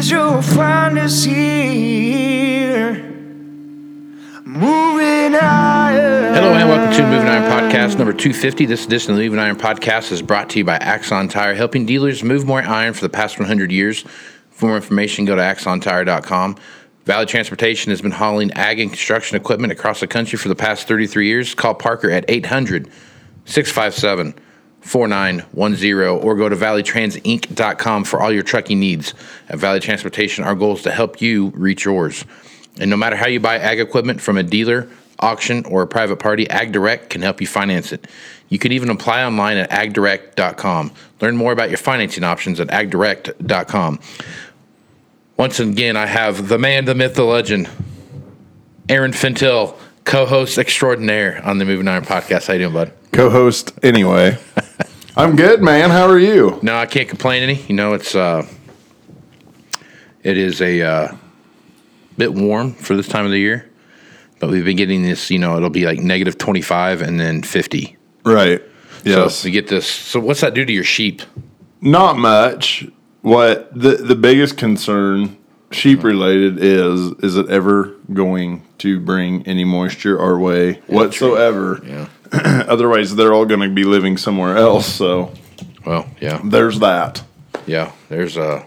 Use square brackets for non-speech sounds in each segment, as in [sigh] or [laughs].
Years, you'll here. Moving iron. Hello and welcome to Moving Iron Podcast number 250. This edition of the Moving Iron Podcast is brought to you by Axon Tire, helping dealers move more iron for the past 100 years. For more information, go to axontire.com. Valley Transportation has been hauling ag and construction equipment across the country for the past 33 years. Call Parker at 800 657 4910 or go to valleytransinc.com for all your trucking needs. At Valley Transportation, our goal is to help you reach yours. And no matter how you buy ag equipment from a dealer, auction, or a private party, Ag Direct can help you finance it. You can even apply online at agdirect.com. Learn more about your financing options at agdirect.com. Once again, I have the man, the myth, the legend, Aaron Fintel, co-host extraordinaire on the Moving Iron podcast. How you doing, bud? Co-host anyway. [laughs] I'm good, man. How are you? No, I can't complain any. You know, it's uh, it is a uh, bit warm for this time of the year, but we've been getting this. You know, it'll be like negative twenty five and then fifty. Right. Yes. So we get this. So what's that do to your sheep? Not much. What the the biggest concern sheep related is is it ever going to bring any moisture our way whatsoever? Yeah. [clears throat] Otherwise they're all going to be living somewhere else, so Well, yeah, there's that. yeah. There's uh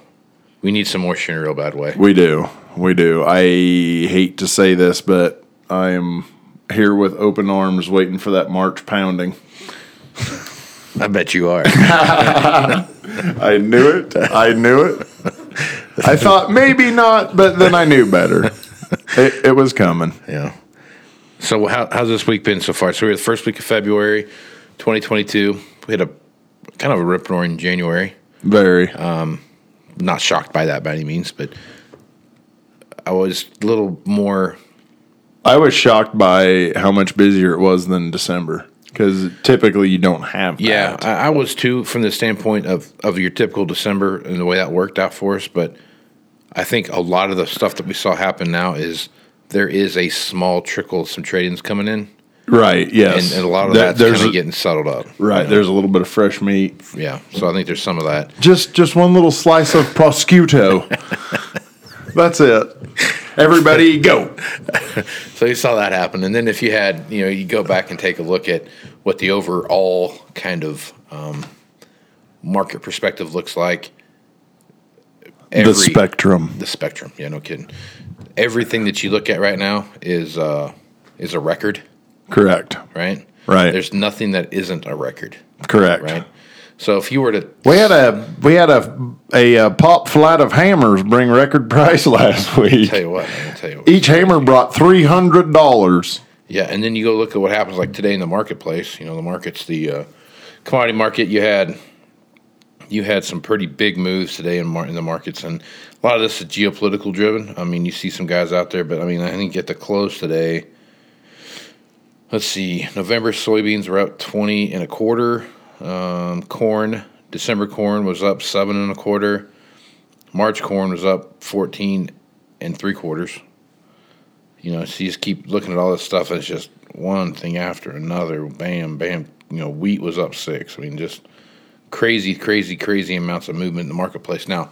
we need some moisture in a real bad way. We do. We do. I hate to say this, but I am here with open arms waiting for that March pounding. I bet you are. [laughs] I knew it. I knew it. I thought maybe not, but then I knew better. [laughs] It, it was coming. yeah. So how, how's this week been so far? So we're the first week of February, 2022. We had a kind of a rip roaring January. Very. Um, not shocked by that by any means, but I was a little more. I was shocked by how much busier it was than December because typically you don't have that. Yeah, I, I was too from the standpoint of of your typical December and the way that worked out for us. But I think a lot of the stuff that we saw happen now is there is a small trickle of some trade-ins coming in, Right. Yes. and, and a lot of There- that's kind of getting settled up. right. There's a little bit of fresh meat. Yeah, so I think there's some of that. Just just one little slice of prosciutto. [laughs] That's it. Everybody [laughs] go. So you saw that happen, and then if you had, you know, you go back and take a look at what the overall kind of um, market perspective looks like. the spectrum. the spectrum. Yeah, no kidding. Everything that you look at right now is uh, is a record, Correct. right? Right. There's nothing that isn't a record, Correct. right? So if you were to, We had a we had a a, uh pop flight of hammers bring record [laughs] price last week. tell you what, tell you what. Each hammer brought three hundred dollars. Yeah, and then you go look at what happens like today in the marketplace. You know, the market's the uh, commodity market. You had you had some pretty big moves today in, mar- in the markets, and a lot of this is geopolitical driven. I mean, you see some guys out there, but I mean, I think at the close today, let's see, November soybeans were up twenty and a quarter. Um, corn, December corn was up seven and a quarter. March corn was up fourteen and three quarters. You know, so you just keep looking at all this stuff, and it's just one thing after another. Bam, bam. You know, wheat was up six. I mean, just crazy, crazy, crazy amounts of movement in the marketplace. Now,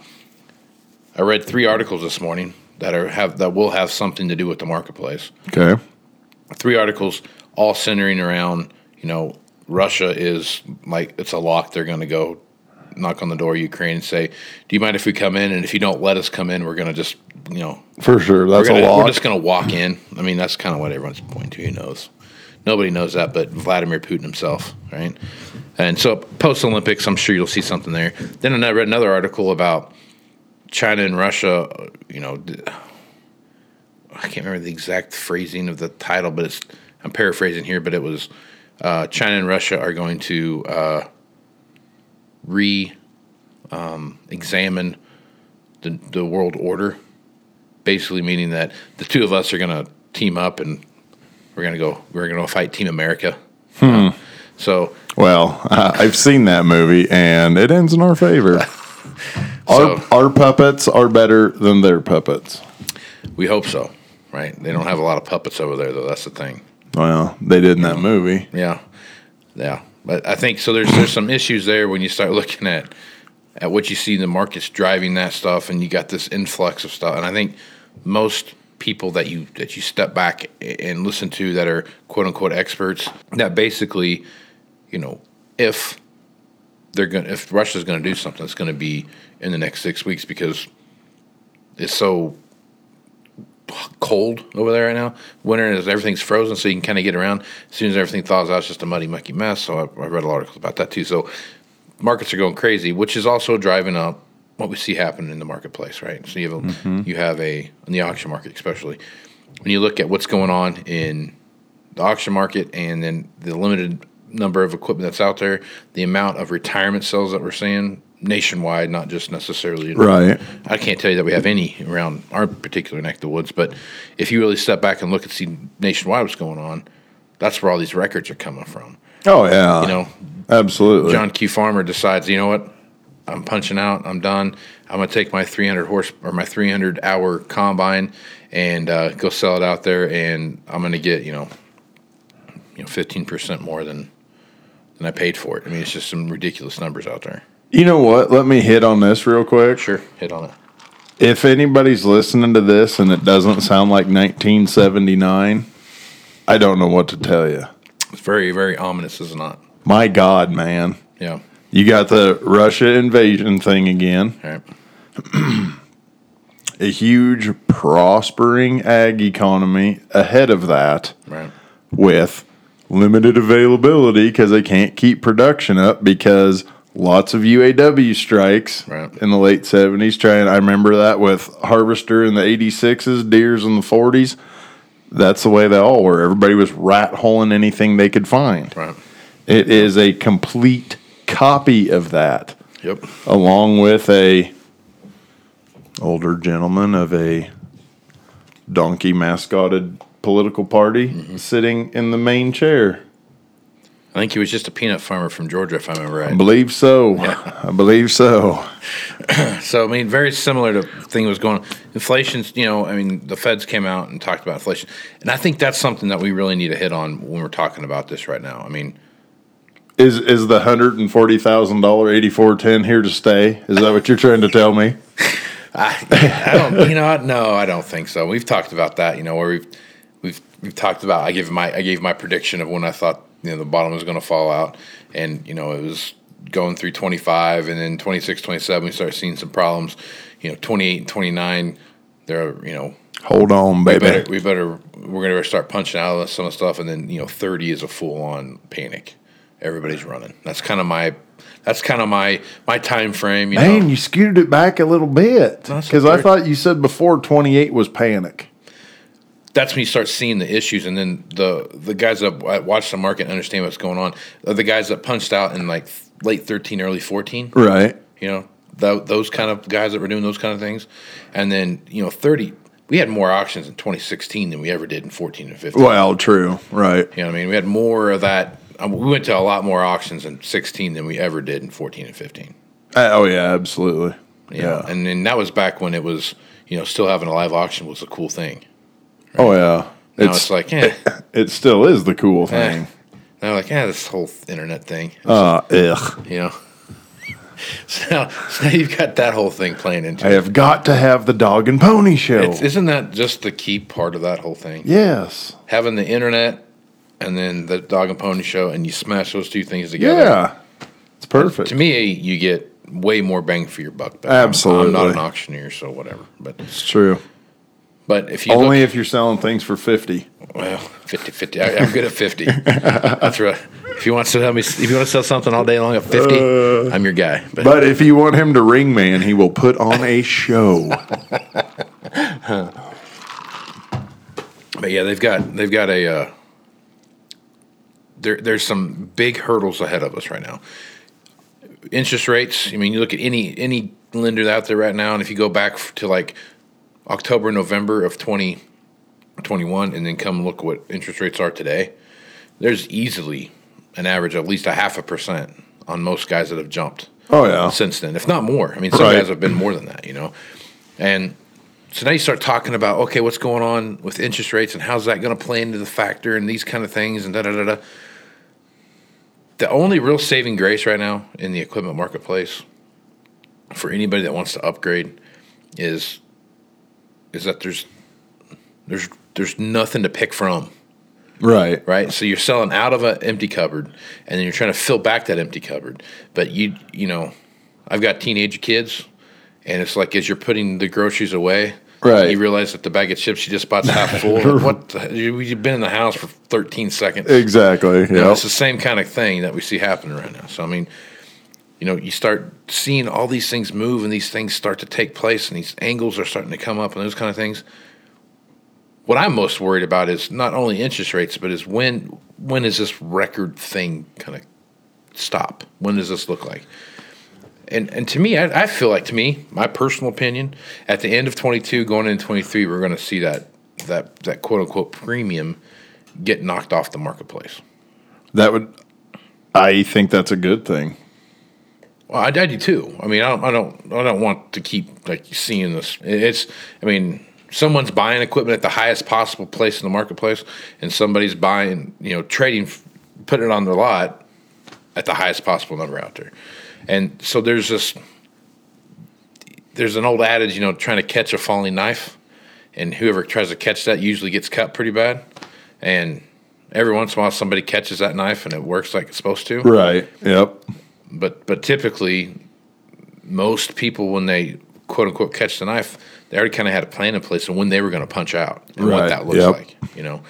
I read three articles this morning that are have that will have something to do with the marketplace. Okay. Three articles, all centering around you know Russia is like it's a lock. They're going to go knock on the door of Ukraine and say, "Do you mind if we come in? And if you don't let us come in, we're going to just you know For sure. That's we're, a gonna, we're just going to walk in. I mean, that's kind of what everyone's pointing to. Who knows? Nobody knows that, but Vladimir Putin himself, right? And so, post Olympics, I'm sure you'll see something there. Then I read another article about China and Russia. You know, I can't remember the exact phrasing of the title, but it's I'm paraphrasing here, but it was uh, China and Russia are going to uh, re um, examine the the world order basically meaning that the two of us are going to team up and we're going to go we're going to fight team america Hmm. so well, uh, I've seen that movie, and it ends in our favor. [laughs] our So- our puppets are better than their puppets. we hope so right? They don't have a lot of puppets over there though. That's the thing. Well, they did in that movie. yeah. Yeah. But i think so there's there's some issues there when you start looking at at what you see in the markets driving that stuff and you got this influx of stuff. And i think most people that you that you step back and listen to that are quote unquote experts that basically you know if they're going if russia's going to do something it's going to be in the next six weeks because it's so cold over there right now. Winter is everything's frozen, so you can kind of get around. As soon as everything thaws out, it's just a muddy, mucky mess. So I, I read a lot of articles about that too. So markets are going crazy, which is also driving up what we see happening in the marketplace, right? So you have a, mm-hmm. you have a in the auction market, especially when you look at what's going on in the auction market and then the limited number of equipment that's out there, the amount of retirement sales that we're seeing nationwide, not just necessarily in Right. I can't tell you that we have any around our particular neck of the woods, but if you really step back and look and see nationwide what's going on, that's where all these records are coming from. Oh yeah. You know, absolutely. John Q. Farmer decides, you know what, I'm punching out, I'm done. I'm gonna take my 300 horse or my 300 hour combine and uh, go sell it out there, and I'm gonna get you know, you know, 15 percent more than than I paid for it. I mean, it's just some ridiculous numbers out there. You know what? Let me hit on this real quick. Sure, hit on it. If anybody's listening to this and it doesn't sound like 1979, I don't know what to tell you. It's very, very ominous, is it not? My God, man. Yeah. You got the Russia invasion thing again. Right. A huge prospering ag economy ahead of that Right. with limited availability because they can't keep production up because lots of UAW strikes Right. in the late 70s. Trying, I remember that with Harvester in the 86s, Deeres in the 40s. That's the way they all were. Everybody was rat holing anything they could find. Right. It is a complete copy of that, Yep. along with a older gentleman of a donkey mascoted political party Mm-hmm. sitting in the main chair. I think he was just a peanut farmer from Georgia, if I remember right. I believe so. [laughs] I believe so. [clears throat] So I mean, very similar to thing that was going on. Inflation's, you know, I mean, the Feds came out and talked about inflation, and I think that's something that we really need to hit on when we're talking about this right now. I mean, Is is the hundred and forty thousand dollar eighty four ten here to stay? Is that what you're trying to tell me? [laughs] I, I don't, you know, no, I don't think so. We've talked about that, you know, where we've we've we've talked about. I gave my I gave my prediction of when I thought you know the bottom was going to fall out, and you know it was going through 25, and then 26, 27, we start seeing some problems. You know, 28 and 29, they're you know Hold on, we baby. better, we better we're gonna start punching out of some of the stuff, and then you know, 30 is a full on panic. Everybody's running. That's kind of my that's kind of my my time frame. You Man, know, you scooted it back a little bit because I thought you said before twenty eight was panic. That's when you start seeing the issues, and then the the guys that watch the market and understand what's going on. The guys that punched out in like late 13, early 14. Right. You know, th- those kind of guys that were doing those kind of things, and then you know, 30. We had more auctions in 2016 than we ever did in 14 and 15. Well, true. Right. You know what I mean? We had more of that. Um, we went to a lot more auctions in 16 than we ever did in 14 and 15. Uh, oh yeah, absolutely. You know? Yeah. And then that was back when it was, you know, still having a live auction was a cool thing. Oh yeah. Now It's it's, like, [laughs] eh. it still is the cool thing. Now like, yeah, this whole internet thing, Uh, ugh. you know. [laughs] so, now, so you've got that whole thing playing into I it. have got to have the dog and pony show. It's, isn't that just the key part of that whole thing? yes. Having the internet and then the dog and pony show, and you smash those two things together. Yeah. It's perfect. To me, you get way more bang for your buck. Absolutely. I'm- I'm, not an auctioneer, so whatever. But it's true. But if you Only look, if you're selling things for 50. well 50 50 I, I'm good at 50 that's right if you want to sell me if you want to sell something all day long at 50 I'm your guy but, But if you want him to ring man, he will put on a show. but yeah they've got they've got a uh, there there's some big hurdles ahead of us right now interest rates I mean you look at any any lender out there right now and if you go back to like October November of 2021 and then come look what interest rates are today there's easily an average of at least a half a percent on most guys that have jumped Oh, yeah. since then, if not more. I mean, some Right. guys have been more than that, you know. And so now you start talking about okay, what's going on with interest rates and how's that going to play into the factor and these kind of things and da da da da. The only real saving grace right now in the equipment marketplace for anybody that wants to upgrade is is that there's there's there's nothing to pick from Right. right? So you're selling out of an empty cupboard, and then you're trying to fill back that empty cupboard. But you, you know, I've got teenage kids, and it's like as you're putting the groceries away, Right. You realize that the bag of chips you just bought's half [laughs] full. Like, what? The, [laughs] you- you've been in the house for 13 seconds. Exactly. Yeah. it's the same kind of thing that we see happening right now. So I mean, you know, you start seeing all these things move and these things start to take place and these angles are starting to come up and those kind of things. What I'm most worried about is not only interest rates, but is when when is this record thing kind of stop? When does this look like? And and to me, I, I feel like to me, my personal opinion, at the end of 22, going into 23, we're going to see that that that quote unquote premium get knocked off the marketplace. That would, I think that's a good thing. Well, I, I do too. I mean, I don't, I don't, I don't want to keep like seeing this. It's, I mean, someone's buying equipment at the highest possible place in the marketplace, and somebody's buying, you know, trading, putting it on their lot at the highest possible number out there, and so there's this, there's an old adage, you know, trying to catch a falling knife, and whoever tries to catch that usually gets cut pretty bad, and every once in a while somebody catches that knife and it works like it's supposed to Right. Yep. But but typically most people when they quote unquote catch the knife they already kind of had a plan in place of when they were going to punch out and what that looks yep. like you know?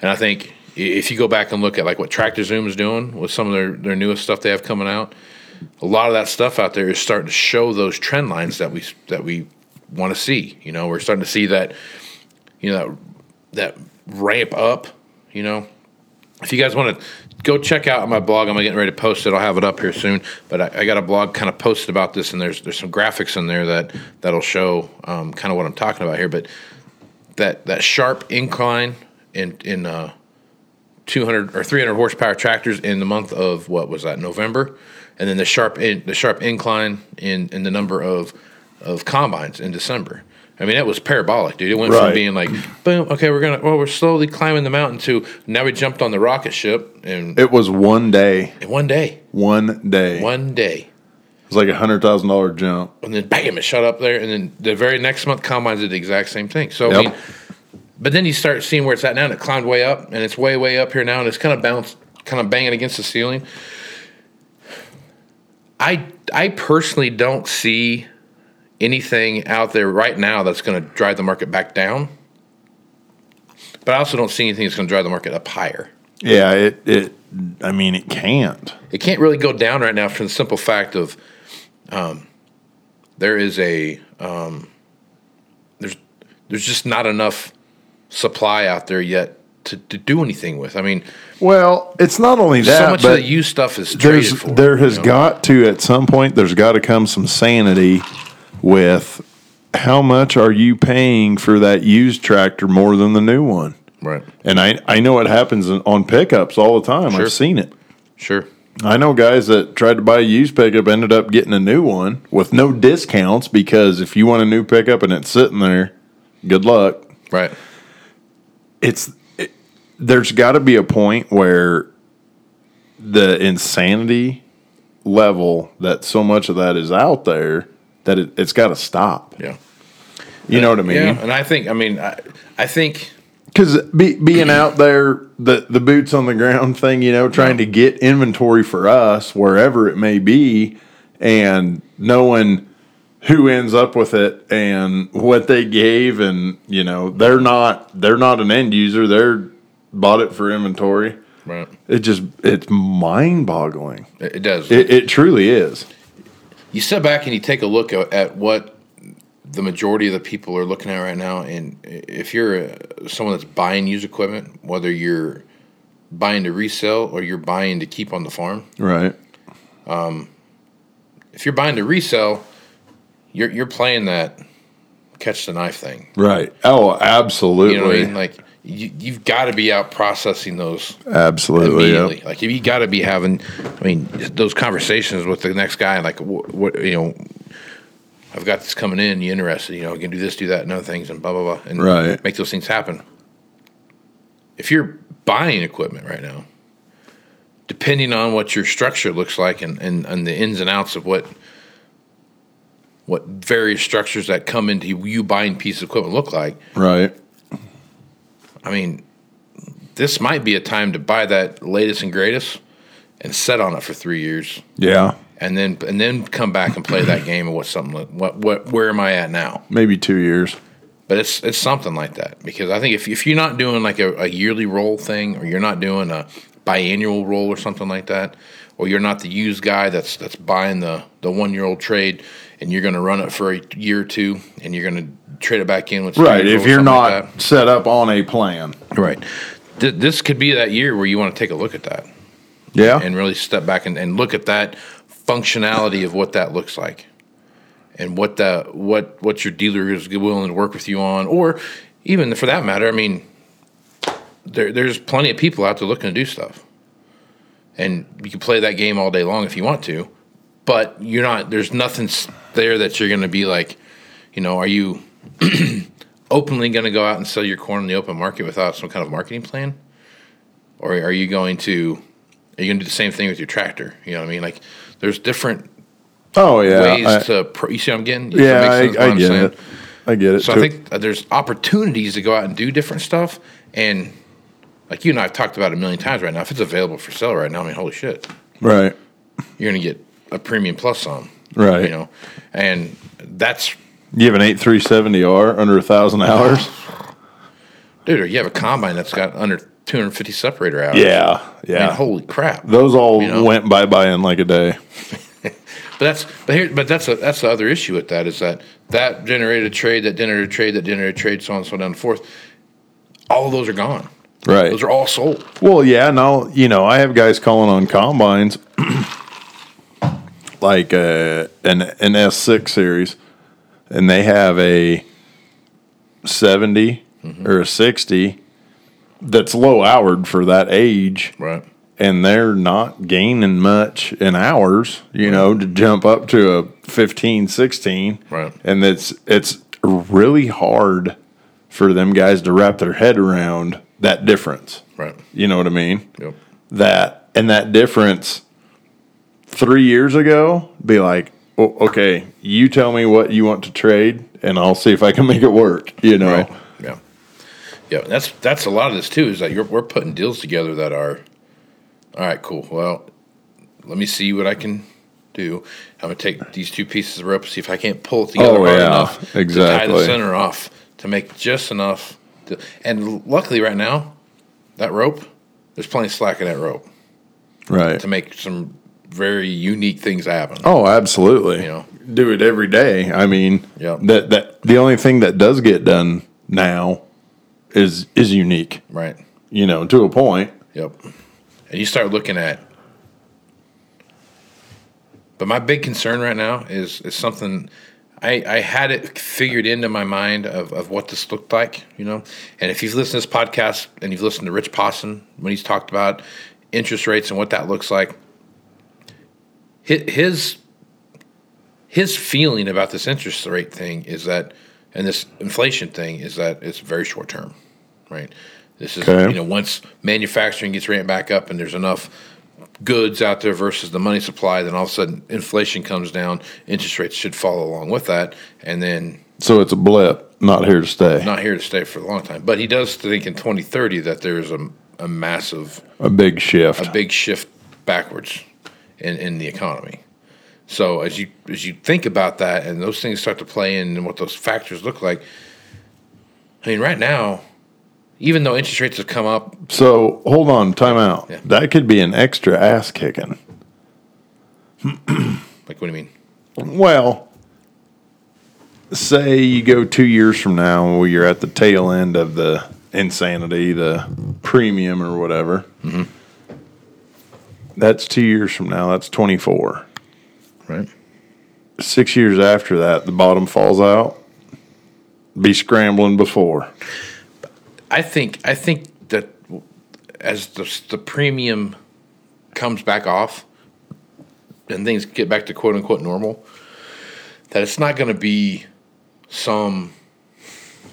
And i think if you go back and look at like what Tractor Zoom is doing with some of their, their newest stuff they have coming out a lot of that stuff out there is starting to show those trend lines that we that we want to see you know? We're starting to see that you know that ramp up you know? If you guys want to go check out my blog, I'm getting ready to post it. I'll have it up here soon. But I, I got a blog kind of posted about this, and there's there's some graphics in there that that'll show um, kind of what I'm talking about here. But that that sharp incline in in uh, 200 or 300 horsepower tractors in the month of what was that November, and then the sharp in, the sharp incline in in the number of of combines in December. I mean, it was parabolic, dude. It went from being like, boom, okay, we're gonna, well, we're slowly climbing the mountain to now we jumped on the rocket ship and It was one day. one day, One day. one day, It was like a hundred thousand dollar jump. and then bam, it shut up there, and then the very next month, combines did the exact same thing. So I mean, but then you start seeing where it's at now, and it climbed way up, and it's way, way up here now, and it's kind of bounced, kind of banging against the ceiling. I I personally don't see anything out there right now that's going to drive the market back down. But I also don't see anything that's going to drive the market up higher. Yeah. It. It. I mean, it can't. It can't really go down right now for the simple fact of um, there is a um, there's there's just not enough supply out there yet to, to do anything with. I mean, Well, it's not only that, so much of the used stuff is traded for. there has you know? got to at some point there's got to come some sanity with how much are you paying for that used tractor more than the new one right. and i i know it happens on pickups all the time Sure. i've seen it Sure. i know guys that tried to buy a used pickup ended up getting a new one with no discounts because if you want a new pickup and it's sitting there good luck Right. it's it, there's got to be a point where the insanity level that so much of that is out there that it, it's got to stop. Yeah. You know what I mean? Yeah, and I think I mean I, I think Because be, being out there, the the boots on the ground thing, you know, trying to get inventory for us wherever it may be, and knowing who ends up with it and what they gave, and you know, they're not they're not an end user; they're bought it for inventory. right. It just it's mind boggling. It, it does. It, it truly is. You step back and you take a look at, at what the majority of the people are looking at right now, and if you're uh someone that's buying used equipment, whether you're buying to resell or you're buying to keep on the farm, Right. if you're buying to resell, you're you're playing that catch the knife thing. Right. Oh, absolutely. You know what I mean? Like you, you've got to be out processing those absolutely. immediately. Yep. Like you got to be having, I mean, those conversations with the next guy. Like what, what you know, I've got this coming in. You interested? You know, you can do this, do that, and other things, and blah blah blah, and Right. make those things happen. If you're buying equipment right now, depending on what your structure looks like and, and, and the ins and outs of what what various structures that come into you buying piece of equipment look like, Right. I mean, this might be a time to buy that latest and greatest and set on it for three years, Yeah. and then and then come back and play that [clears throat] game of what something like- what what where am I at now? Maybe two years. But it's it's something like that because I think if if you're not doing like a, a yearly roll thing or you're not doing a biannual roll or something like that, or you're not the used guy that's that's buying the the one year old trade and you're going to run it for a year or two and you're going to trade it back in with Right. If you're not like set up on a plan. right, Th- this could be that year where you want to take a look at that. Yeah. and really step back and, and look at that functionality of what that looks like and what the what what your dealer is willing to work with you on or even for that matter i mean there, there's plenty of people out there looking to do stuff and you can play that game all day long if you want to but you're not there's nothing there that you're going to be like you know are you [clears throat] openly going to go out and sell your corn in the open market without some kind of marketing plan or are you going to are you going to do the same thing with your tractor you know what i mean like there's different oh yeah. ways I- to pro- you see what i'm getting that yeah, I, I get it. I get it. so too. i think uh, there's opportunities to go out and do different stuff and like you and i've talked about it a million times right now if it's available for sale right now i mean holy shit right. you're going to get a premium plus some Right. you know and that's You have an eight three seventy R under a thousand hours. dude or you have a combine that's got under 250 separator hours Yeah. I Yeah. mean, holy crap Those all You know? went bye bye in like a day. [laughs] But that's but here but that's a that's the other issue with that is that that generated a trade, that generated a trade, that generated a trade, so on and so down and forth. All of those are gone. Right. Those are all sold. Well, yeah. Now you know I have guys calling on combines, [clears throat] like uh, an an S six series, and they have a 70 or a sixty that's low houred for that age, Right. and they're not gaining much in hours. You know, to jump up to a 15, 16. Right. and it's it's really hard for them guys to wrap their head around that difference. Right. You know what I mean? Yep. That and that difference three years ago, be like, "O- okay, you tell me what you want to trade, and I'll see if I can [laughs] make it work. You know, Right. Yeah. Yeah. That's that's a lot of this too, is that you're, we're putting deals together that are all right, cool. Well, let me see what I can do. I'm gonna take these two pieces of rope, to see if I can't pull it together Oh, hard yeah, enough to tie the center off to make just enough. To, and luckily, right now, that rope, there's plenty of slack in that rope. right? to make some very unique things happen. Oh, absolutely. You know. do it every day. I mean, Yep. that that the only thing that does get done now is is unique. Right. You know, to a point. Yep. And you start looking at. But my big concern right now is is something. I, I had it figured into my mind of, of what this looked like, you know. And if you've listened to this podcast and you've listened to Rich Posson when he's talked about interest rates and what that looks like, his his feeling about this interest rate thing is that, and this inflation thing is that it's very short term, right? This is Okay. you know once manufacturing gets ramped back up and there's enough goods out there versus the money supply. Then all of a sudden, inflation comes down, interest rates should follow along with that, and then So it's a blip, not here to stay. not here to stay for a long time. But he does think in 2030 that there's a, a massive, a big shift. a big shift backwards in, in the economy. So as you as you think about that and those things start to play in and what those factors look like, I mean, right now, even though interest rates have come up, so hold on, time out. Yeah. That could be an extra ass kicking. like what do you mean? Well, say you go two years from now where you're at the tail end of the insanity, the premium or whatever. Mm-hmm. That's two years from now. That's 24. Right. Six years after that, the bottom falls out. Be scrambling before. I think I think that as the the premium comes back off and things get back to quote unquote normal, that it's not going to be some.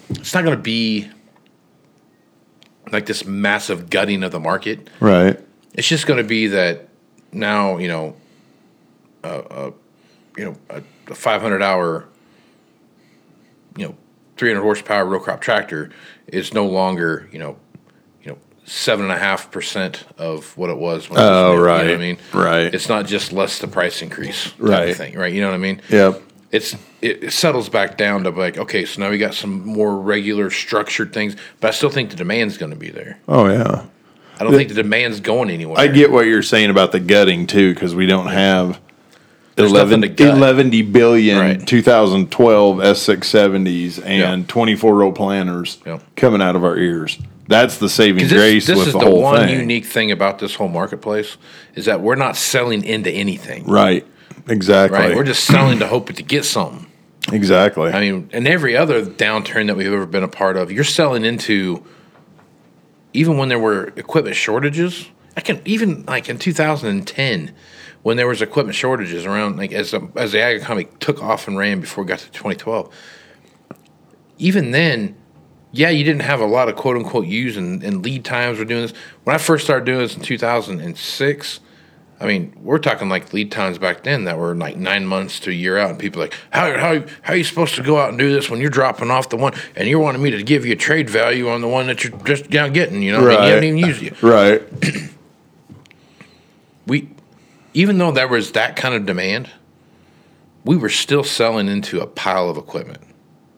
It's not going to be like this massive gutting of the market. Right. It's just going to be that now you know, uh, you know, a, a 500 hour, you know, 300 horsepower row crop tractor is no longer you know, you know, seven and a half percent of what it was. When it was Oh, new, you know right. what I mean, Right. It's not just less the price increase, Right. Thing, right? You know what I mean? Yep. it's it, settles back down to like okay, so now we got some more regular structured things, but I still think the demand's going to be there. Oh, yeah. I don't think the demand's going anywhere. I get what you're saying about the gutting too, because we don't have 11, nothing to gut. 11 billion Right. 2012 S670s and Yeah. 24 row planters Yep. coming out of our ears. That's the saving 'Cause grace this, this with is the, the, one thing. unique thing about this whole marketplace is that we're not selling into anything, Right. Exactly. right? We're just selling to hope to get something. exactly. I mean, and every other downturn that we've ever been a part of, you're selling into. Even when there were equipment shortages, I can even like in 2010, when there was equipment shortages around, like as the, as the ag economy took off and ran before it got to 2012. Even then, yeah, you didn't have a lot of quote unquote use and, and lead times were doing this. When I first started doing this in 2006, I mean, we're talking like lead times back then that were like nine months to a year out, and people like, how how how are you supposed to go out and do this when you're dropping off the one and you're wanting me to give you a trade value on the one that you're just now getting? You know, right. I mean, you haven't even used it. right. We, even though there was that kind of demand, we were still selling into a pile of equipment.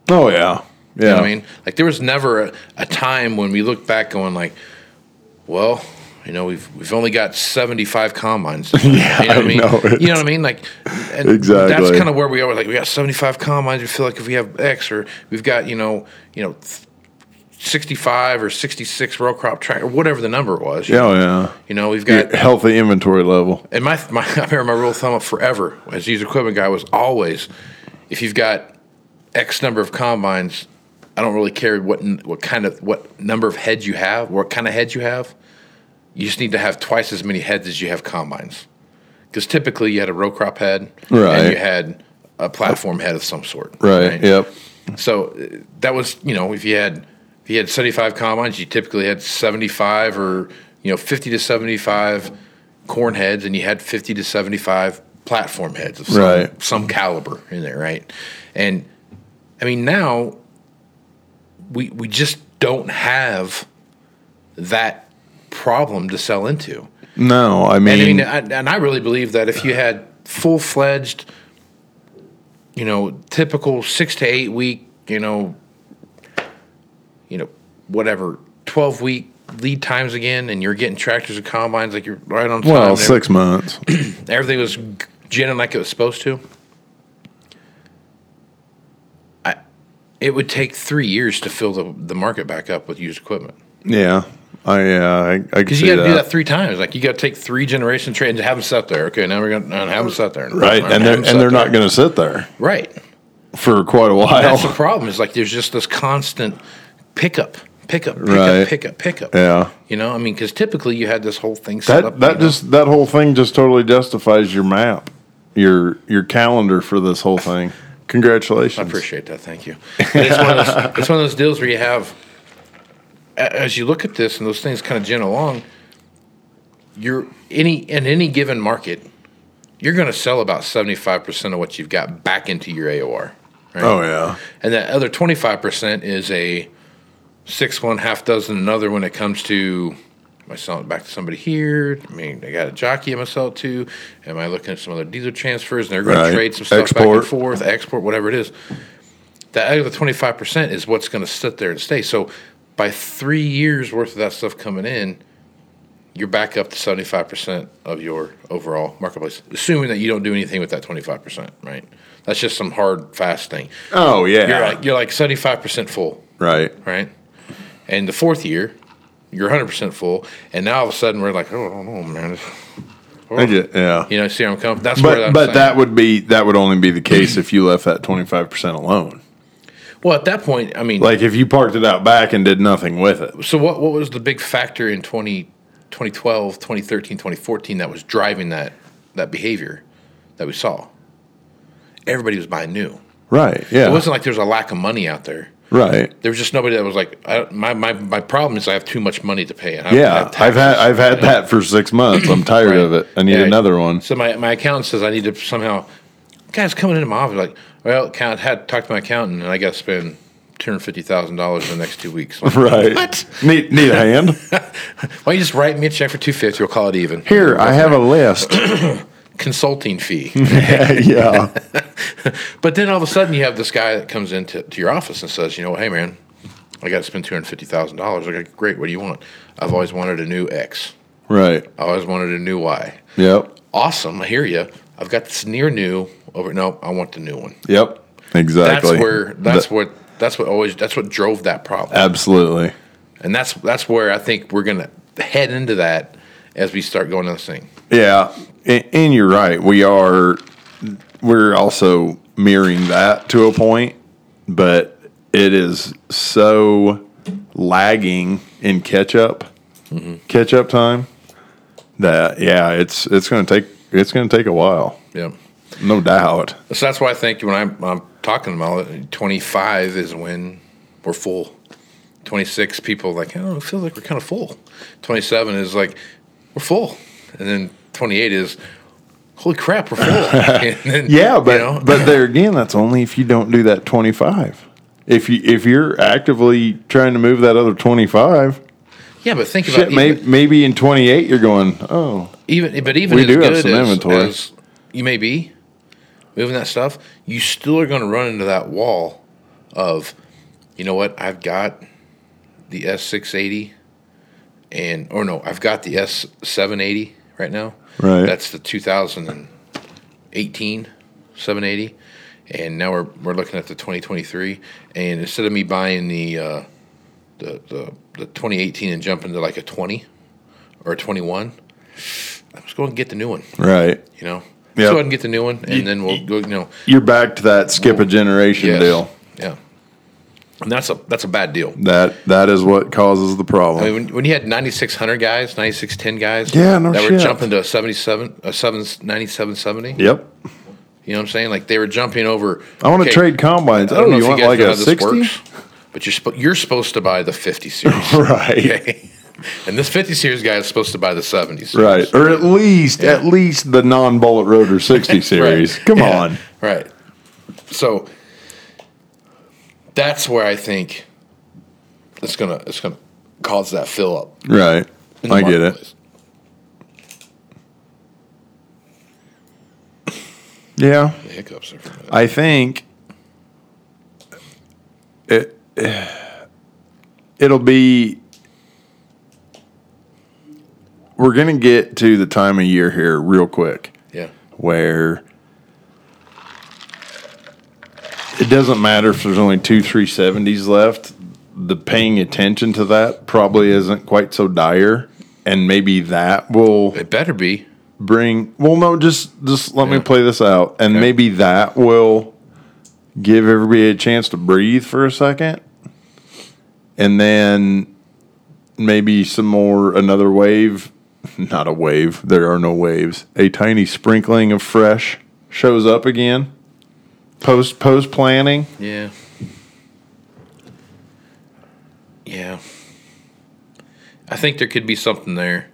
Oh, yeah. Yeah. You know what I mean? Like there was never a, a time when we looked back going like, well, you know, we've we've only got seventy five combines. [laughs] Yeah, you know what I mean? know. You know what I mean? Like and Exactly. That's kind of where we are. Like we got seventy five combines. We feel like if we have X or we've got you know you know. 65 or 66 row crop track or whatever the number was. Yeah, oh, yeah. You know, we've Your got healthy inventory level. and my, my [laughs] I remember my rule of thumb forever as used equipment guy was always if you've got X number of combines, I don't really care what what kind of what number of heads you have, what kind of heads you have. You just need to have twice as many heads as you have combines, because typically you had a row crop head Right. and you had a platform head of some sort. Right. Yep. So that was, you know, if you had if you had 75 combines, you typically had 75 or you know 50 to 75 corn heads, and you had 50 to 75 platform heads of some, Right. some caliber in there, right? And I mean now we we just don't have that problem to sell into. No, I And I mean, mean, I, and I really believe that if you had full fledged, you know, typical six to eight week, you know, whatever, twelve week lead times again, and you're getting tractors and combines like you're right on time. well, six months. [clears throat] everything was ginning like it was supposed to. I, it would take three years to fill the, the market back up with used equipment. yeah. I, uh, I, Because you got to do that three times. Like you got to take three generation trade and have them sit there. Okay, now we're gonna have them sit there. Right. And they're, and they're there. not going to sit there right. for quite a while. That's the problem. Is like there's just this constant pickup, pickup, pickup, Right. pickup, pickup. Yeah. You know, I mean, because typically you had this whole thing set up. That, that know. just, that whole thing just totally justifies your map, your, your calendar for this whole thing. Congratulations. I appreciate that. Thank you. It's, one of those, [laughs] it's one of those deals where you have, as you look at this and those things kind of gin along, you're any in any given market, you're going to sell about seventy five percent of what you've got back into your AOR. Right? Oh yeah. And that other 25% is a six one, half dozen another when it comes to am I selling it back to somebody here? I mean, I got a jockey I'm to sell it to. Am I looking at some other diesel transfers and they're going Right. to trade some stuff back and forth, export, whatever it is. That other 25% is what's going to sit there and stay. So by three years worth of that stuff coming in, you're back up to 75% of your overall marketplace, assuming that you don't do anything with that 25%, right? That's just some hard, fast thing. Oh yeah. You're like you're like seventy five percent full, right. right? And the fourth year, you're hundred percent full, and now all of a sudden we're like, oh, I don't know, man. I get, yeah. You know, see how I'm coming. That's where But I'm but saying. that would be that would only be the case if you left that twenty five percent alone. well, at that point, I mean, Like if you parked it out back and did nothing with it. so what? What was the big factor in 20, 2012, 2013, 2014 that was driving that that behavior that we saw? Everybody was buying new. Right. Yeah. It wasn't like there was a lack of money out there. Right. There was just nobody that was like, I, my, my my problem is I have too much money to pay. I Yeah. I've had. I've had that for six months. I'm [clears throat] tired Right. of it. I need Yeah. another one. So my, my accountant says I need to somehow. Guys coming into my office like, well, account had to talk to my accountant and I got to spend two hundred fifty thousand dollars in the next two weeks. Like, Right. What? Need need a hand? [laughs] Why don't you just write me a check for two fifty? We'll call it even. Here, I have a list. [clears throat] consulting fee. [laughs] yeah. [laughs] but then all of a sudden you have this guy that comes into to your office and says, you know, hey man, I got to spend two hundred fifty thousand dollars. I go, great. What do you want? I've always wanted a new X. Right. I always wanted a new Y. Yep. Awesome. I hear you. I've got this near new over. No, I want the new one. Yep. That's Exactly. where that's Th- what that's what always that's what drove that problem. absolutely. and that's that's where I think we're gonna head into that as we start going to this thing. Yeah, and, you're right. We are we're also mirroring that to a point, but it is so lagging in catch up, mm-hmm. catch up time that yeah, it's it's going to take it's going to take a while, Yeah. no doubt. So that's why I think when I'm, I'm talking about it, 25 is when we're full. 26 people like, oh, it feels like we're kind of full. 27 is like we're full, and then 28 is holy crap, we're full. [laughs] Then, Yeah, but you know, but there [laughs] again, that's only if you don't do that twenty five. If you if you're actively trying to move that other twenty five, yeah, but think shit, about may, even, maybe in twenty eight you're going, oh, even but even We do have some as, inventory. as you may be moving that stuff, you still are going to run into that wall of, you know what, I've got the S six eighty, and or no, I've got the S seven eighty right now. Right. That's the 2018 780, and now we're we're looking at the 2023. And instead of me buying the uh, the, the the 2018 and jumping to like a 20 or a 21, I'm just going to get the new one. right. You know, Yep. let's go ahead and get the new one, and then we'll go. You know, You're back to that skip a generation yes. deal. Yeah, and that's a that's a bad deal. That that is what causes the problem. I mean, when, when you had 9,600 guys, 9,610 guys, Yeah, no that were jumping to a 77, a 7, 9770. yep. You know what I'm saying? Like they were jumping over. I want to okay, trade combines. I don't Oh, know you want guys like know a how this sixty? works, but you're you're supposed to buy the 50 series, [laughs] Right. okay? And this 50 series guy is supposed to buy the 70 series, Right. Or at least Yeah. at least the non bullet rotor sixty [laughs] series. Come Yeah. on. right? So that's where I think it's gonna it's gonna cause that fill up. Right. I get it. Yeah. The hiccups are. from that. I think it it'll be we're going to get to the time of year here real quick Yeah, where it doesn't matter if there's only two 370s left. The paying attention to that probably isn't quite so dire and maybe that will it better be. bring well no just just let me play this out. And maybe that will give everybody a chance to breathe for a second. And then maybe some more another wave. Not a wave. There are no waves. A tiny sprinkling of fresh shows up again post post planning Yeah. Yeah. I think there could be something there.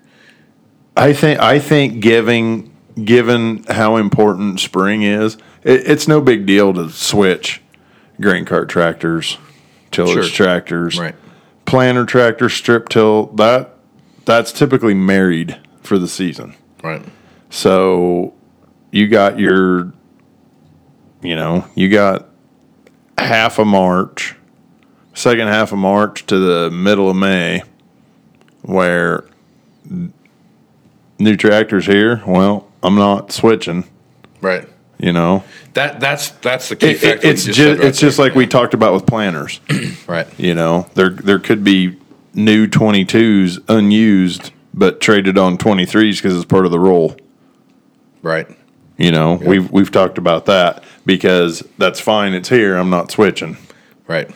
I think I think giving given how important spring is, it, it's no big deal to switch grain cart tractors, tillage Sure. tractors, Right. planter tractor, strip till. That that's typically married for the season. Right. So you got your, you know, you got half of March, second half of March to the middle of May, where new tractors here. Well, I'm not switching. Right. You know, That that's that's the key It- factor. it- it's just, right it's just like we talked about with planters. [clears throat] right. You know, there there could be new 22s unused but traded on 23s because it's part of the roll. Right. You know, we've we've talked about that because that's fine. It's here. I'm not switching. Right.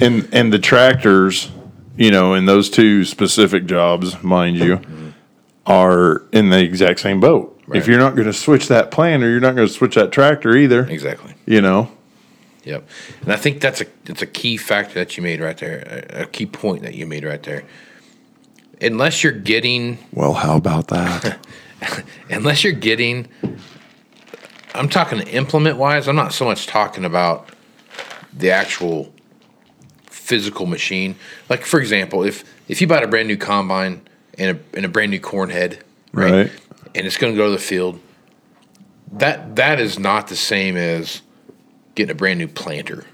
And and the tractors, you know, in those two specific jobs, mind you, are in the exact same boat. Right. If you're not going to switch that planter, you're not going to switch that tractor either. Exactly. You know, Yep. And I think that's a it's a key factor that you made right there. A, a key point that you made right there. Unless you're getting well, how about that? [laughs] [laughs] unless you're getting I'm talking implement wise, I'm not so much talking about the actual physical machine. Like for example, if if you bought a brand new combine and a and a brand new corn head, right? Right. And it's going to go to the field, that that is not the same as getting a brand new planter,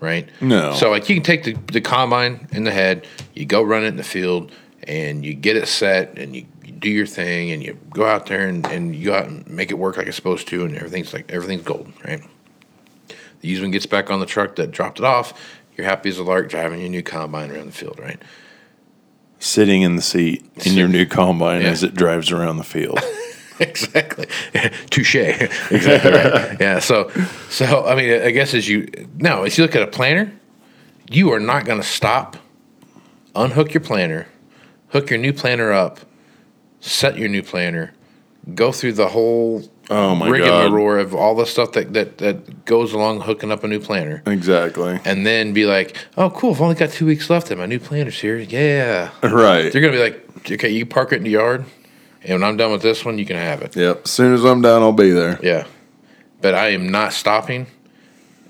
right? No. So like you can take the, the combine in the head, you go run it in the field, and you get it set, and you do your thing, and you go out there and, and you go out and make it work like it's supposed to, and everything's like everything's golden, right? The used one gets back on the truck that dropped it off. You're happy as a lark driving your new combine around the field, right? Sitting in the seat in your new combine Yeah. as it drives around the field. [laughs] exactly. [laughs] Touche. exactly right. Yeah. So, so I mean, I guess as you no, as you look at a planter, you are not going to stop, unhook your planter, hook your new planter up, set your new planter, go through the whole Oh my God. rigmarole of all the stuff that, that that goes along hooking up a new planter. exactly. And then be like, oh, cool! I've only got two weeks left, and my new planter's here. Yeah, Right. they're gonna be like, okay, you park it in the yard, and when I'm done with this one, you can have it. Yep. As soon as I'm done, I'll be there. Yeah. But I am not stopping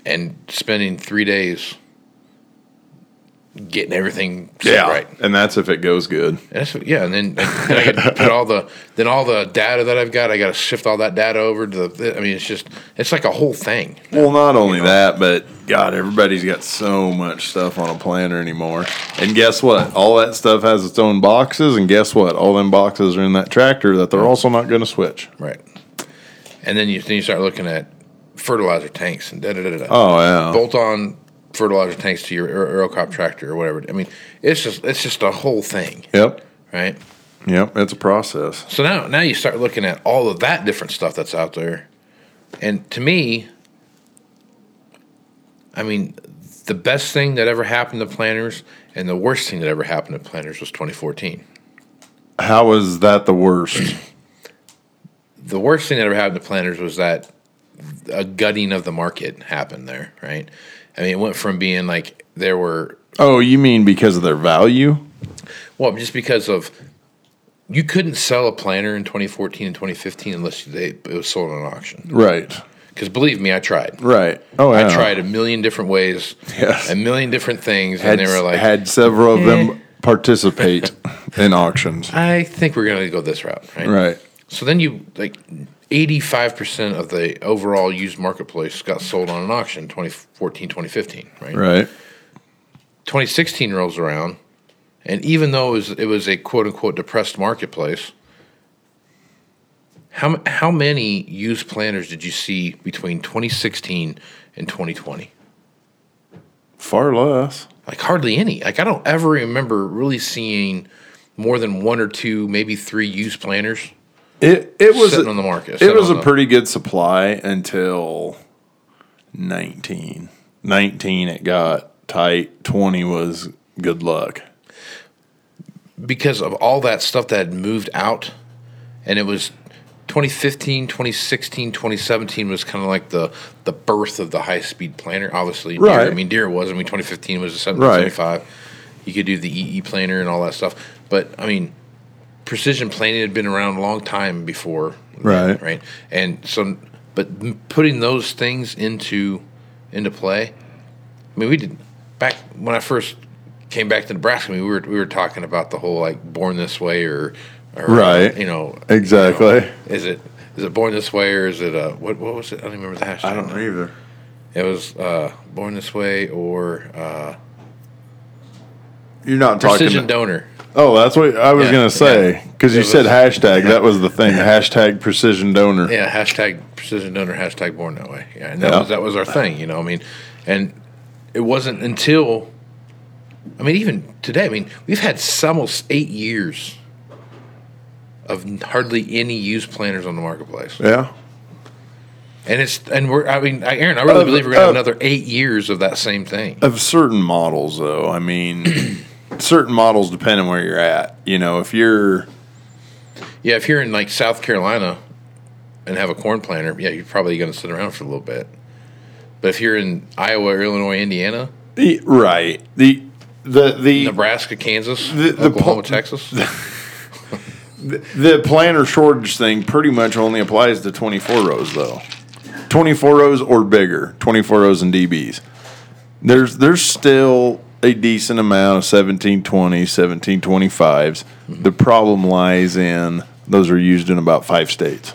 and spending three days getting everything set right. And that's if it goes good. That's, yeah, and then, and then I put all the then all the data that I've got, I got to shift all that data over to the. I mean, it's just it's like a whole thing. Well, not only that, but God, everybody's got so much stuff on a planter anymore. And guess what? All that stuff has its own boxes, and guess what? All them boxes are in that tractor that they're also not going to switch. Right. And then you then you start looking at fertilizer tanks and da da da da. Oh yeah. Bolt on fertilizer tanks to your a row crop tractor or whatever. I mean, it's just it's just a whole thing, Yep. right? Yep. It's a process. So now, now you start looking at all of that different stuff that's out there, and to me, I mean, the best thing that ever happened to planters and the worst thing that ever happened to planters was 2014. How was that the worst? [clears throat] The worst thing that ever happened to planters was that a gutting of the market happened there, right? I mean, it went from being like there were oh, you mean because of their value? well, just because of you couldn't sell a planter in 2014 and 2015 unless they, it was sold on auction. Right. Because believe me, I tried. Right. Oh, yeah. I tried a million different ways, Yes. a million different things, Had, and they were like, had several of them eh. participate in auctions. "I think we're going to go this route." Right? Right. So then you like eighty-five percent of the overall used marketplace got sold on an auction 2014, 2015, right? Right. 2016 rolls around, and even though it was it was a quote unquote depressed marketplace, how how many used planners did you see between 2016 and 2020? Far less. Like hardly any. Like I don't ever remember really seeing more than one or two, maybe three used planners It it was sitting on the market. It was a the- pretty good supply until 19. 19 it got tight. 20 was good luck. because of all that stuff that had moved out, and it was 2015, 2016, 2017 was kind of like the the birth of the high speed planner. Obviously, Deere- Right. I mean, Deere was. I mean, 2015 was the 775. You could do the EE planner and all that stuff, but I mean, precision planting had been around a long time before, Right. Right, and so, but putting those things into into play. I mean, we did back when I first came back to Nebraska. I mean, we were we were talking about the whole like born this way or, or Right. you know, Exactly. you know, is it is it born this way or is it uh what what was it? I don't even remember the hashtag. I don't either. It was uh, born this way or uh, You're not talking. precision donor. Oh, that's what I was Yeah, gonna say because you It said was- hashtag. That was the thing. hashtag precision donor. Yeah, hashtag precision donor, hashtag born that way. Yeah, and that Yeah. was that was our thing, you know. I mean, and it wasn't until, I mean, even today. I mean, we've had s- almost eight years of hardly any used planters on the marketplace, Yeah. and it's and we're. I mean, I- Aaron, I really Of- believe we're gonna have of- another eight years of that same thing. Of certain models, though, I mean, certain models depend on where you're at. You know, if you're Yeah, if you're in like South Carolina and have a corn planter, yeah, you're probably going to sit around for a little bit. But if you're in Iowa, Illinois, Indiana, the- right the the the Nebraska, Kansas, The- the Oklahoma, Texas, [laughs] the planter shortage thing pretty much only applies to 24 rows, though. 24 rows or bigger, 24 rows and DBs. There's there's still a decent amount of 1720, 1725s. Mm-hmm. The problem lies in those are used in about five states.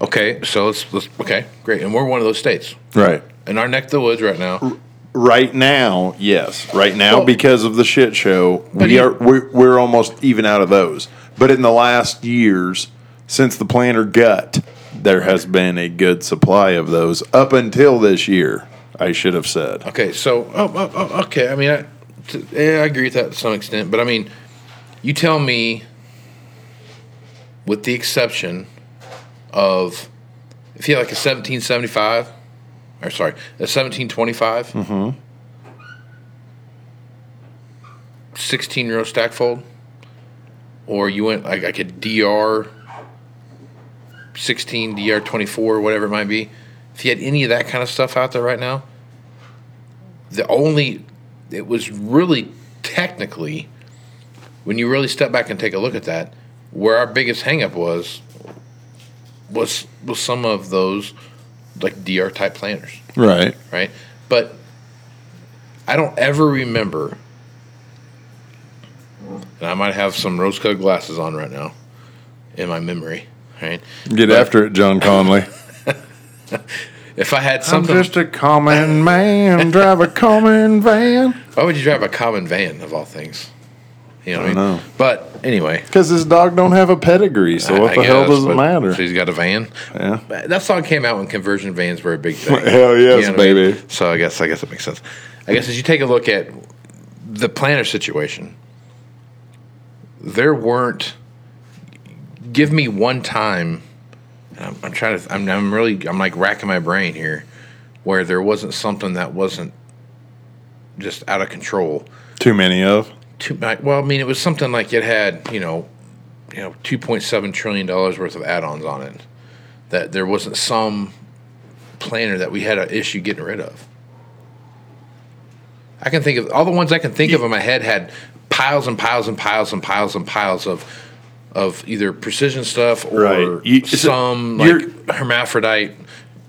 Okay, so let's let's okay, great, and we're one of those states Right. in our neck of the woods right now. Right now, yes. Right now, Well- because of the shit show, we you- are we're, we're almost even out of those. But in the last years, since the planter gut, there has been a good supply of those up until this year. I should have said. Okay, so oh, oh, oh, okay, I mean, I, t- yeah, I agree with that to some extent, but I mean, you tell me, with the exception of if you have like a seventeen seventy five, or sorry, a seventeen twenty five, Mm-hmm. sixteen row stack fold, or you went like, like a DB sixteen, DB twenty four, whatever it might be. If you had any of that kind of stuff out there right now, the only it was really technically when you really step back and take a look at that where our biggest hangup was was was some of those like DB type planners Right. right but i don't ever remember and i might have some rose colored glasses on right now in my memory right Get But after it, John Conlee. [laughs] if i had something. I'm just a common [laughs] man, drive a common van. why would you drive a common van of all things you know what i don't mean know. but anyway Because his dog don't have a pedigree, so what I the hell does it matter? So he's got a van. Yeah. That song came out when conversion vans were a big thing. [laughs] Hell yes, what I mean? baby. So I guess I guess it makes sense. I guess as you take a look at the planter situation, there weren't. Give me one time. I'm, I'm trying to. I'm, I'm really. I'm like racking my brain here, where there wasn't something that wasn't just out of control Too many of. two, I- well, I mean, it was something like it had, you know, you know, two point seven trillion dollars worth of add-ons on it. That there wasn't some planter that we had an issue getting rid of. I can think of all the ones I can think of in my head had piles and piles and piles and piles and piles of of either precision stuff or Right. You- some like hermaphrodite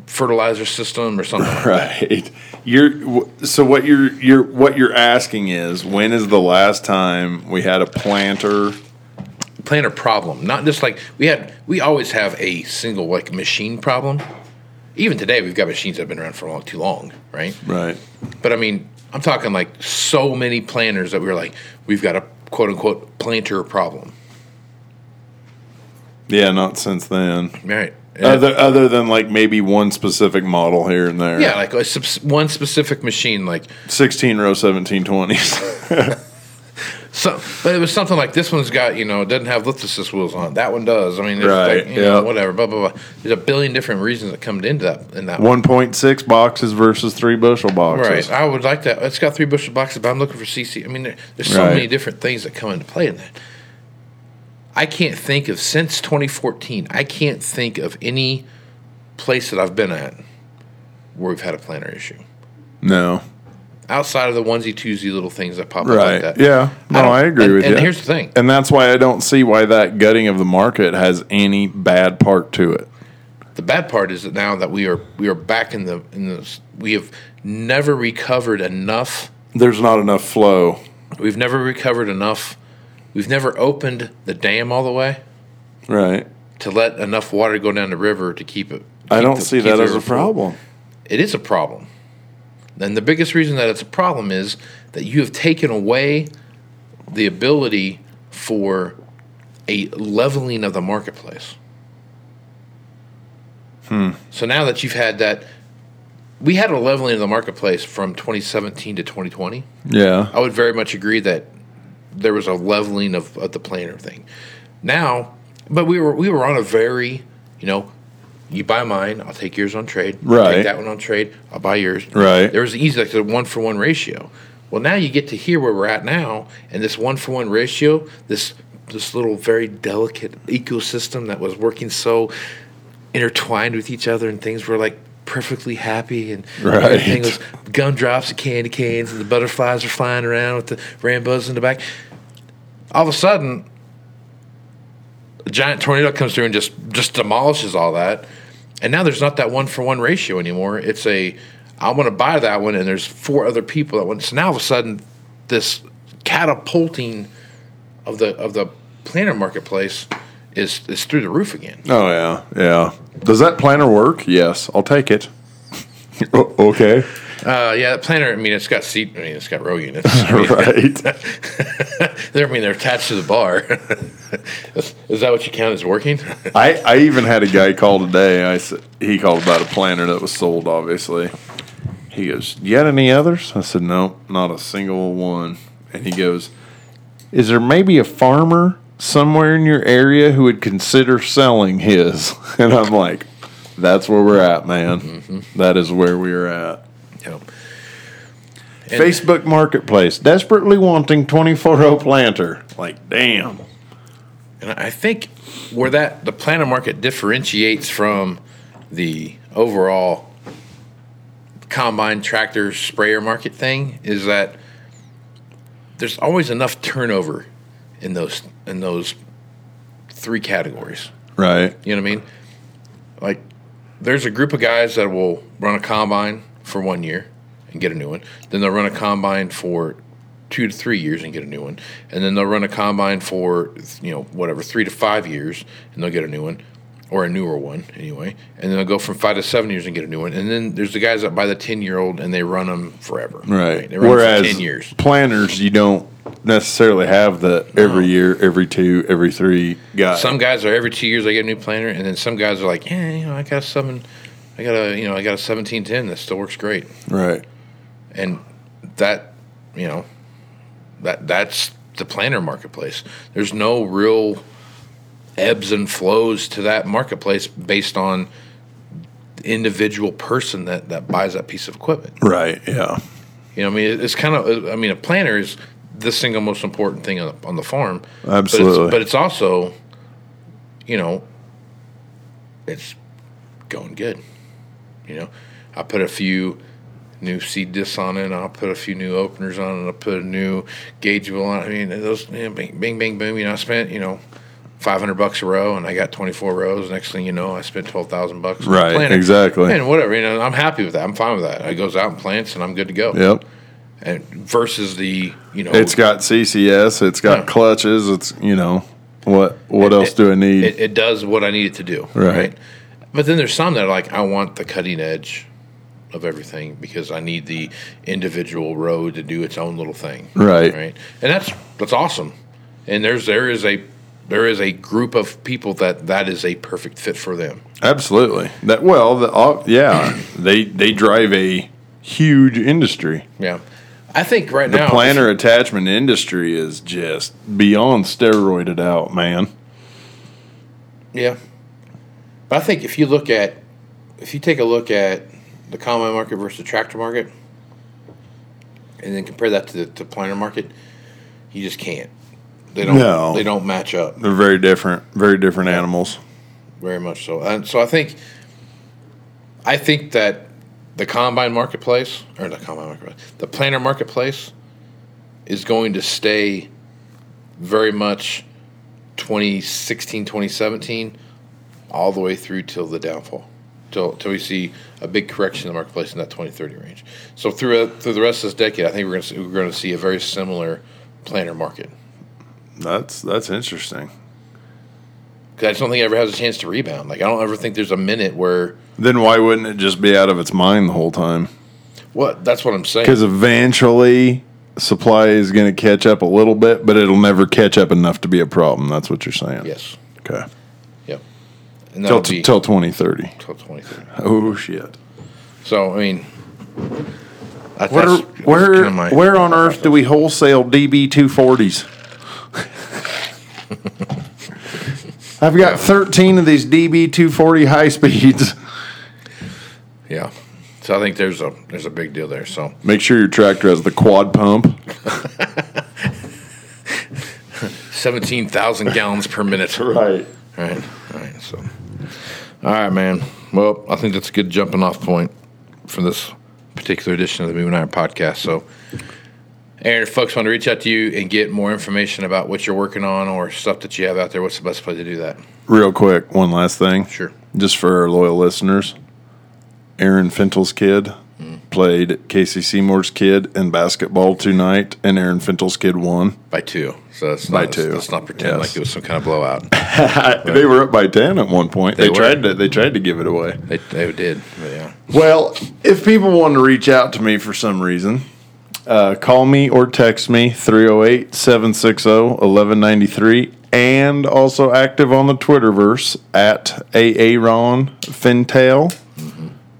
fertilizer system or something. like. Right. You're so what you're you're what you're asking is when is the last time we had a planter? planner problem. Not just like we had. We always have a single like machine problem. Even today, we've got machines that have been around for long, too long, right? Right. But I mean, I'm talking like so many planters that we were like, we've got a quote unquote planter problem, Yeah, not since then. right? And- Other other than like maybe one specific model here and there. yeah, like a, one specific machine, like Sixteen row seventeen twenties. [laughs] so. But it was something like this one's got, you know, it doesn't have lithosis wheels on it. That one does. I mean, it's Right, like, you know, yeah. whatever. Blah blah blah. There's a billion different reasons that come into that. In that One point six boxes versus three bushel boxes. Right. I would like that. It's got three bushel boxes, but I'm looking for CC. I mean, there, there's so Right. many different things that come into play in that. I can't think of since 2014. I can't think of any place that I've been at where we've had a planter issue. No. outside of the onesie twosie little things that pop up like Right. that. Yeah. No, don't- I, agree and- with and you. And here's the thing. And that's why I don't see why that gutting of the market has any bad part to it. The bad part is that now that we are we are back in the in the we have never recovered enough. There's not enough flow. We've never recovered enough. We've never opened the dam all the way Right. to let enough water go down the river to keep it. I don't the- see that as a full. problem. It is a problem. And the biggest reason that it's a problem is that you have taken away the ability for a leveling of the marketplace. Hmm. So now that you've had that, we had a leveling of the marketplace from 2017 to 2020. Yeah. I would very much agree that there was a leveling of, of the planter thing. Now, but we were we were on a very, you know, you buy mine, I'll take yours on trade. Right. Take that one on trade, I'll buy yours. Right. There was easy like a one for one ratio. Well, now you get to hear where we're at now, and this one for one ratio, this this little very delicate ecosystem that was working so intertwined with each other, and things were like perfectly happy, and Right. everything was gumdrops and candy canes, and the butterflies were flying around with the rainbows in the back. All of a sudden, a giant tornado comes through and just just demolishes all that. And now there's not that one for one ratio anymore. It's a I want to buy that one, and there's four other people that want. So now all of a sudden, this catapulting of the of the planter marketplace is is through the roof again. Oh yeah. Yeah. Does that planter work? Yes. I'll take it. [laughs] Okay. Uh, yeah, that planter. I mean, it's got seat. I mean, it's got row units. [laughs] [laughs] right. They're, I mean, they're attached to the bar. [laughs] is, that what you count as working? I, I even had a guy call today. I said he called about a planter that was sold. Obviously, he goes, "You got any others?" I said, "No, not a single one." And he goes, "Is there maybe a farmer somewhere in your area who would consider selling his?" And I'm like, "That's where we're at, man. That is where we are at." Know. And- Facebook Marketplace, desperately wanting 24 row planter. Like, damn. And I think where that the planter market differentiates from the overall combine tractor sprayer market thing is that there's always enough turnover in those in those three categories. Right. You know what I mean? Like, there's a group of guys that will run a combine for one year and get a new one. Then they'll run a combine for two to three years and get a new one. And then they'll run a combine for, you know, whatever, three to five years and they'll get a new one or a newer one anyway. And then they'll go from five to seven years and get a new one. And then there's the guys that buy the 10 year old and they run them forever. Right. They run 'em Whereas for 10 years. planters, you don't necessarily have the every year, every two, every three guy. Some guys are every two years they get a new planter, and then some guys are like, yeah, you know, I got seven, I got a, you know, I got a seventeen ten that still works great, right. and that, you know, that that's the planter marketplace. There's no real ebbs and flows to that marketplace based on the individual person that that buys that piece of equipment. Right. Yeah. You know, I mean, it's kind of, uh, I mean, a planter is the single most important thing on the, on the farm. But Absolutely. it's, but it's also, you know, it's going good. You know, I put a few new seed discs on it. and I'll put a few new openers on it. and I'll put a new gauge wheel on. it. I mean, those you know, bing, bing, bing, boom. You know, I spent you know. 500 bucks a row and I got 24 rows. Next thing you know, I spent 12,000 bucks. Right, exactly. And whatever, you know, I'm happy with that. I'm fine with that. It goes out and plants and I'm good to go Yep. and versus the you know It's got CCS. It's got Yeah. clutches. It's you know what what It- else do I need? it, it does what I need it to do Right. But then there's some that are like I want the cutting edge of everything because I need the individual row to do its own little thing Right. right and that's that's awesome and there's there is a there is a group of people that that is a perfect fit for them Absolutely. That well, the, yeah, they they drive a huge industry. yeah I think right The now the planter attachment industry is just beyond steroided out, man. Yeah. But I think if you look at, if you take a look at the combine market versus the tractor market, and then compare that to the to planter market, you just can't. They don't. No. They don't match up They're very different, very different animals. very much so. And so I think, I think that the combine marketplace or the combine marketplace, the planter marketplace is going to stay very much 2016, 2017, all the way through till the downfall, till till we see a big correction in the marketplace in that 2030 range. So through through the rest of this decade, I think we're going to see, we're going to see a very similar planter market. That's that's interesting. Because I just don't think it ever has a chance to rebound. Like I don't ever think there's a minute where Then why wouldn't it just be out of its mind the whole time? what that's what I'm saying. Because eventually supply is going to catch up a little bit, but it'll never catch up enough to be a problem. That's what you're saying. Yes. Okay. Yep. And Till, that'll be till 2030. till 2030. Oh shit. So I mean, that, Where that's where kinda my- where on earth do we wholesale DB 240s? I've got 13 of these DB 240 high speeds. Yeah. So I think there's a there's a big deal there. So Make sure your tractor has the quad pump. [laughs] seventeen thousand gallons per minute. Right. Right. Right. So, all right, man. Well, I think that's a good jumping off point for this particular edition of the Moving Iron podcast. So, Aaron, if folks want to reach out to you and get more information about what you're working on or stuff that you have out there, what's the best place to do that? Real quick, one last thing. Sure. Just for our loyal listeners. Aaron Fintel's kid played Casey Seymour's kid in basketball tonight, and Aaron Fintel's kid won. By two. So that's By not, two. Let's not pretend Yes. like it was some kind of blowout. [laughs] They were up by ten at one point. They, They tried to they tried to give it away. they, they did. Yeah. Well, if people want to reach out to me for some reason, uh, call me or text me 308 760 1193 and also active on the Twitterverse at Aaron Fintel.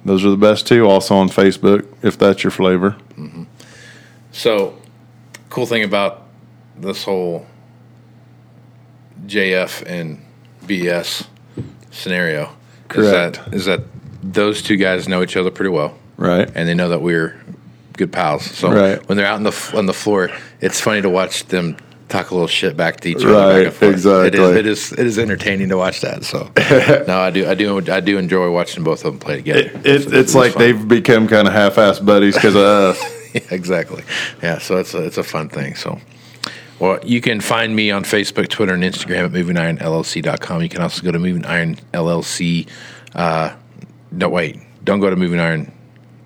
Those are the best two. Also on Facebook, if that's your flavor. Mm-hmm. So, cool thing about this whole JF and BS scenario Correct. is that is that those two guys know each other pretty well, Right. and they know that we're good pals. So Right. when they're out on the on the floor, it's funny to watch them talk a little shit back to each other. Right, back and forth. exactly. It is, it is it is entertaining to watch that. So [laughs] no, I do I do I do enjoy watching both of them play together. It, it, it's like fun. they've become kind of half-assed buddies because of us. [laughs] Yeah, exactly. Yeah, so it's a, it's a fun thing. So, well, you can find me on Facebook, Twitter, and Instagram at movingironllc.com. You can also go to movingironllc. Iron LLC. Uh, no, wait, don't go to Moving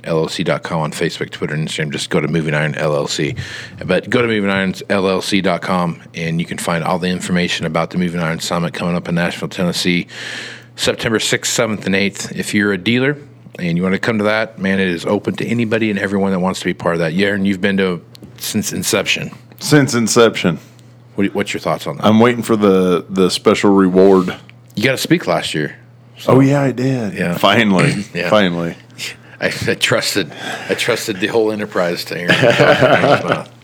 Iron LLC.com on Facebook, Twitter, and Instagram. Just go to Moving Iron LLC. But go to movingironllc.com and you can find all the information about the Moving Iron Summit coming up in Nashville, Tennessee, September 6th, 7th, and 8th. If you're a dealer and you want to come to that, man, it is open to anybody and everyone that wants to be part of that. Yeah, and you've been to since inception. Since inception, What, what's your thoughts on that? I'm waiting for the the special reward. you got to speak last year. Oh yeah, I did. Yeah. Finally, [coughs] Yeah. finally. I, I trusted, I trusted the whole enterprise to Aaron. to talk Aaron's mouth.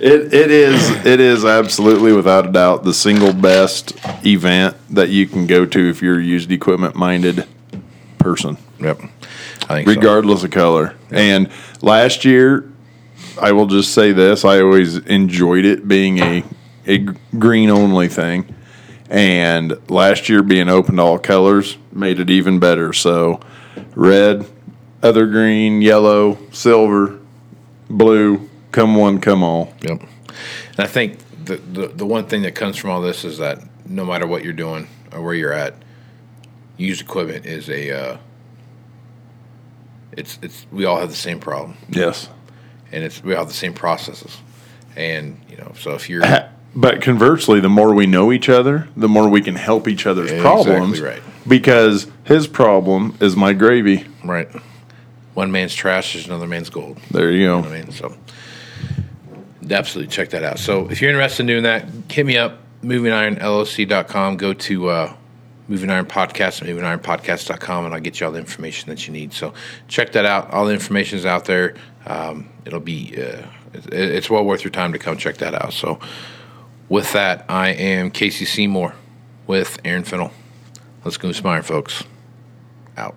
It it is it is absolutely without a doubt the single best event that you can go to if you're a used equipment minded person, Yep, I think so. regardless of color. And last year, I will just say this: I always enjoyed it being a a green only thing, and last year being open to all colors made it even better. So, red, other green, yellow, silver, blue, come one, come all. Yep. And I think the, the the one thing that comes from all this is that no matter what you're doing or where you're at, used equipment is a. Uh, it's it's we all have the same problem, Yes. and it's we all have the same processes, and you know so if you're But conversely, the more we know each other, the more we can help each other's Exactly problems. right. Because his problem is my gravy. right, one man's trash is another man's gold. There you You know go. I mean? So absolutely check that out. So if you're interested in doing that, hit me up, movingironllc.com. Go to uh, Moving Iron Podcast, movingironpodcast.com, and I'll get you all the information that you need. So check that out. All the information is out there. Um, it'll be, uh, it, it's well worth your time to come check that out. So with that, I am Casey Seymour with Aaron Fintel. Let's go smile, folks. Out.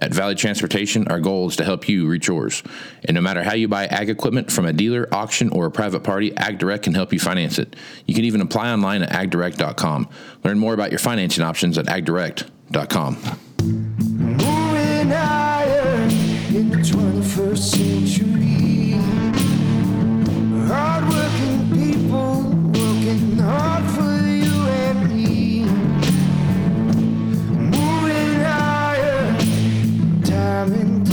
At Valley Transportation, our goal is to help you reach yours. And no matter how you buy ag equipment from a dealer, auction, or a private party, AgDirect can help you finance it. You can even apply online at agdirect.com. Learn more about your financing options at agdirect.com. Moving higher in the 21st century.